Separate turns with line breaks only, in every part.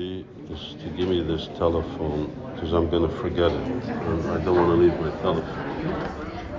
Is to give me this telephone because I'm going to forget it. And I don't want to leave my telephone.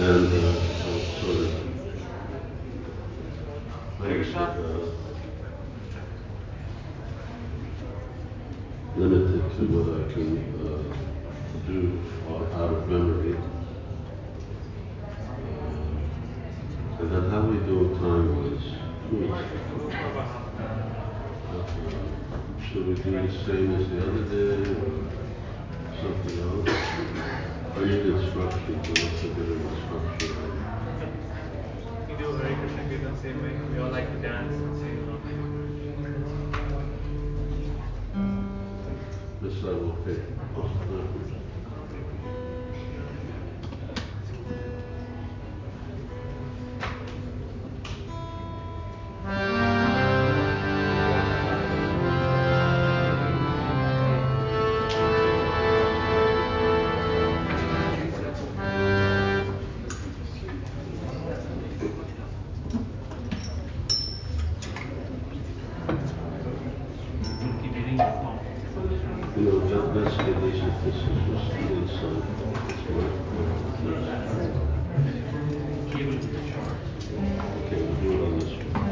And uh, so, so the uh, limited to what I can uh, do out of memory. Uh, and then how we do time is should we do the same as the other day or something else? Are you instructed? same way. We all like to dance and sing along. This I will fit. ministry.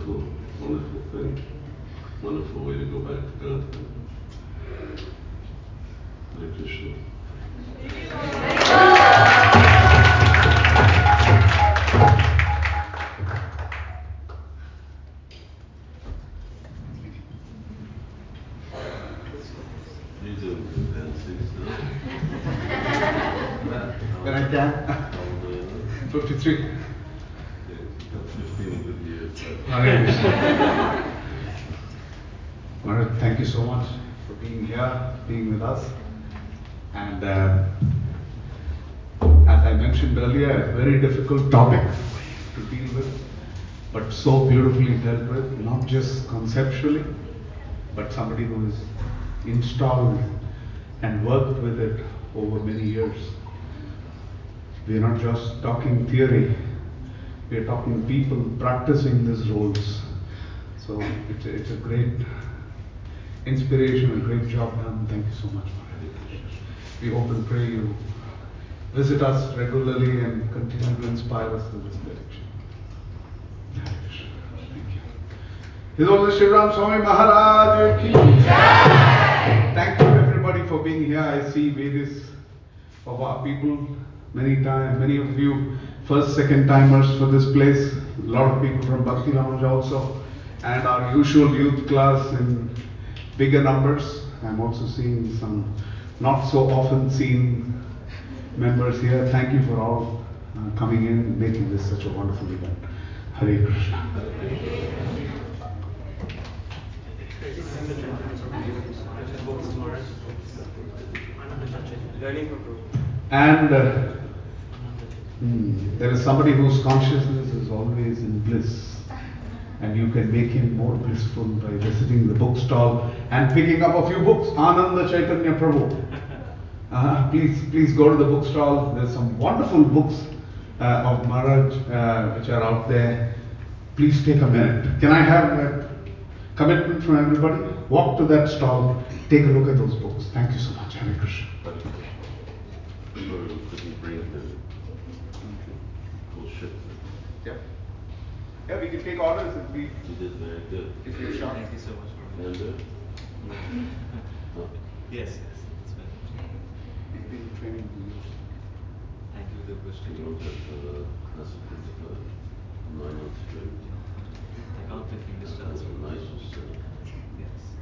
Wonderful, wonderful thing. Wonderful way to go back to God. Hare Krishna. You doing good dancing still?
When I can.
How old are you
53.
Yeah, you got 15 good years left.
Thank you so much for being here, being with us. And uh, as I mentioned earlier, a very difficult topic to deal with, but so beautifully dealt with, not just conceptually, but somebody who is installed and worked with it over many years. We are not just talking theory, we are talking people practicing these roles. So it's a, it's a great inspiration, a great job done. Thank you so much for. We hope and pray you visit us regularly and continue to inspire us in this direction. Thank you. Swami Maharaj Thank you everybody for being here. I see various of our people many times, many of you first, second timers for this place. A lot of people from Bhakti Lounge also, and our usual youth class in bigger numbers. I'm also seeing some not so often seen members here. Thank you for all uh, coming in and making this such a wonderful event. Hare Krishna. And uh, hmm, there is somebody whose consciousness is always in bliss. And you can make him more blissful by visiting the bookstall and picking up a few books. Ananda Chaitanya Prabhu. Uh, please, please go to the bookstall. There's some wonderful books uh, of Maharaj uh, which are out there. Please take a minute. Can I have a commitment from everybody? Walk to that stall, take a look at those books. Thank you so much. Hare Krishna.
Hare Krishna. Sorry we couldn't bring him. We'll ship him.
Yep. Yeah, we can take orders if we
He did very good.
if you're sure.
Thank you so much for
And uh, huh?
Yes, yes, it's been.
He's been training for years.
Thank you, the
You don't have uh, classical guitar, nine on string.
I can't play English
That's
dance.
a nice set.
Yes.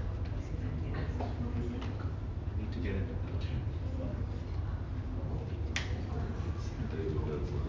Need to get into that.
They would have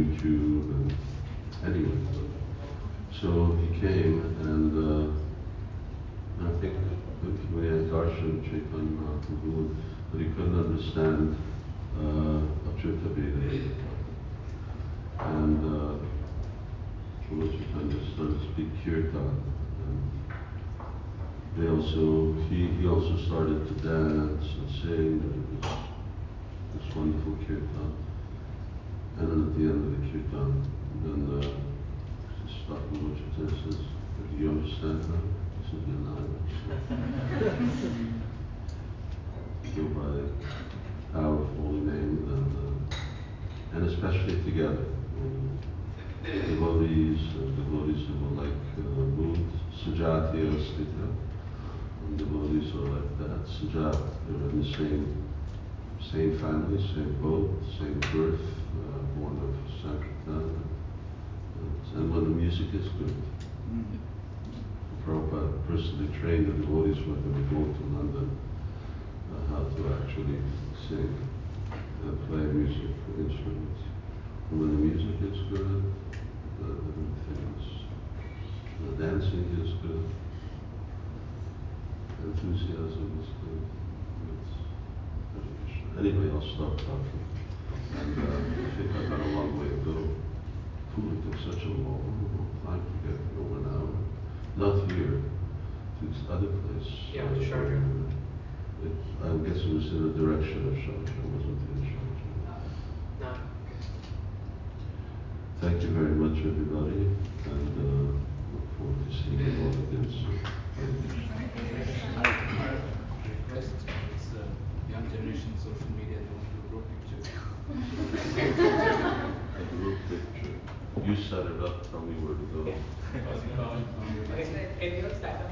YouTube and anyway. So he came and uh, I think we had darshan Chaitanya Mahaprabhu, but he couldn't understand uh, Achyuta Veda. And uh, Lord Chaitanya started to speak kirtan. And they also, he, he also started to dance and sing, and it was this wonderful kirtan. And at the end of the kirtan, then uh, and Lord says, do you understand that? He said, I understand. Go by our holy name and, uh, and especially together. Um, devotees, uh, devotees who were like uh, Sujati Stita, and devotees are like that. Sujat, they're in the same same family, same boat, same birth, uh, born of Sankirtan. And when the music is good, Prabhupada personally trained the devotees when they would go to London uh, how to actually sing and play music instruments. And when the music is good, the, is, the dancing is good, enthusiasm is good. It's, anyway, I'll stop talking. And uh, I think I got a long way to go. Food took such a long, long time to get over an hour. Not here, to this other place.
Yeah, to Sharjah.
It, I guess it was in the direction of Sharjah, wasn't in Sharjah.
No.
Thank you very much, everybody, and uh, look forward to seeing you all again soon.
request, it's uh, young generation social media, they want to do group pictures.
A group picture. You set it up, tell me where to go.
Can you stand up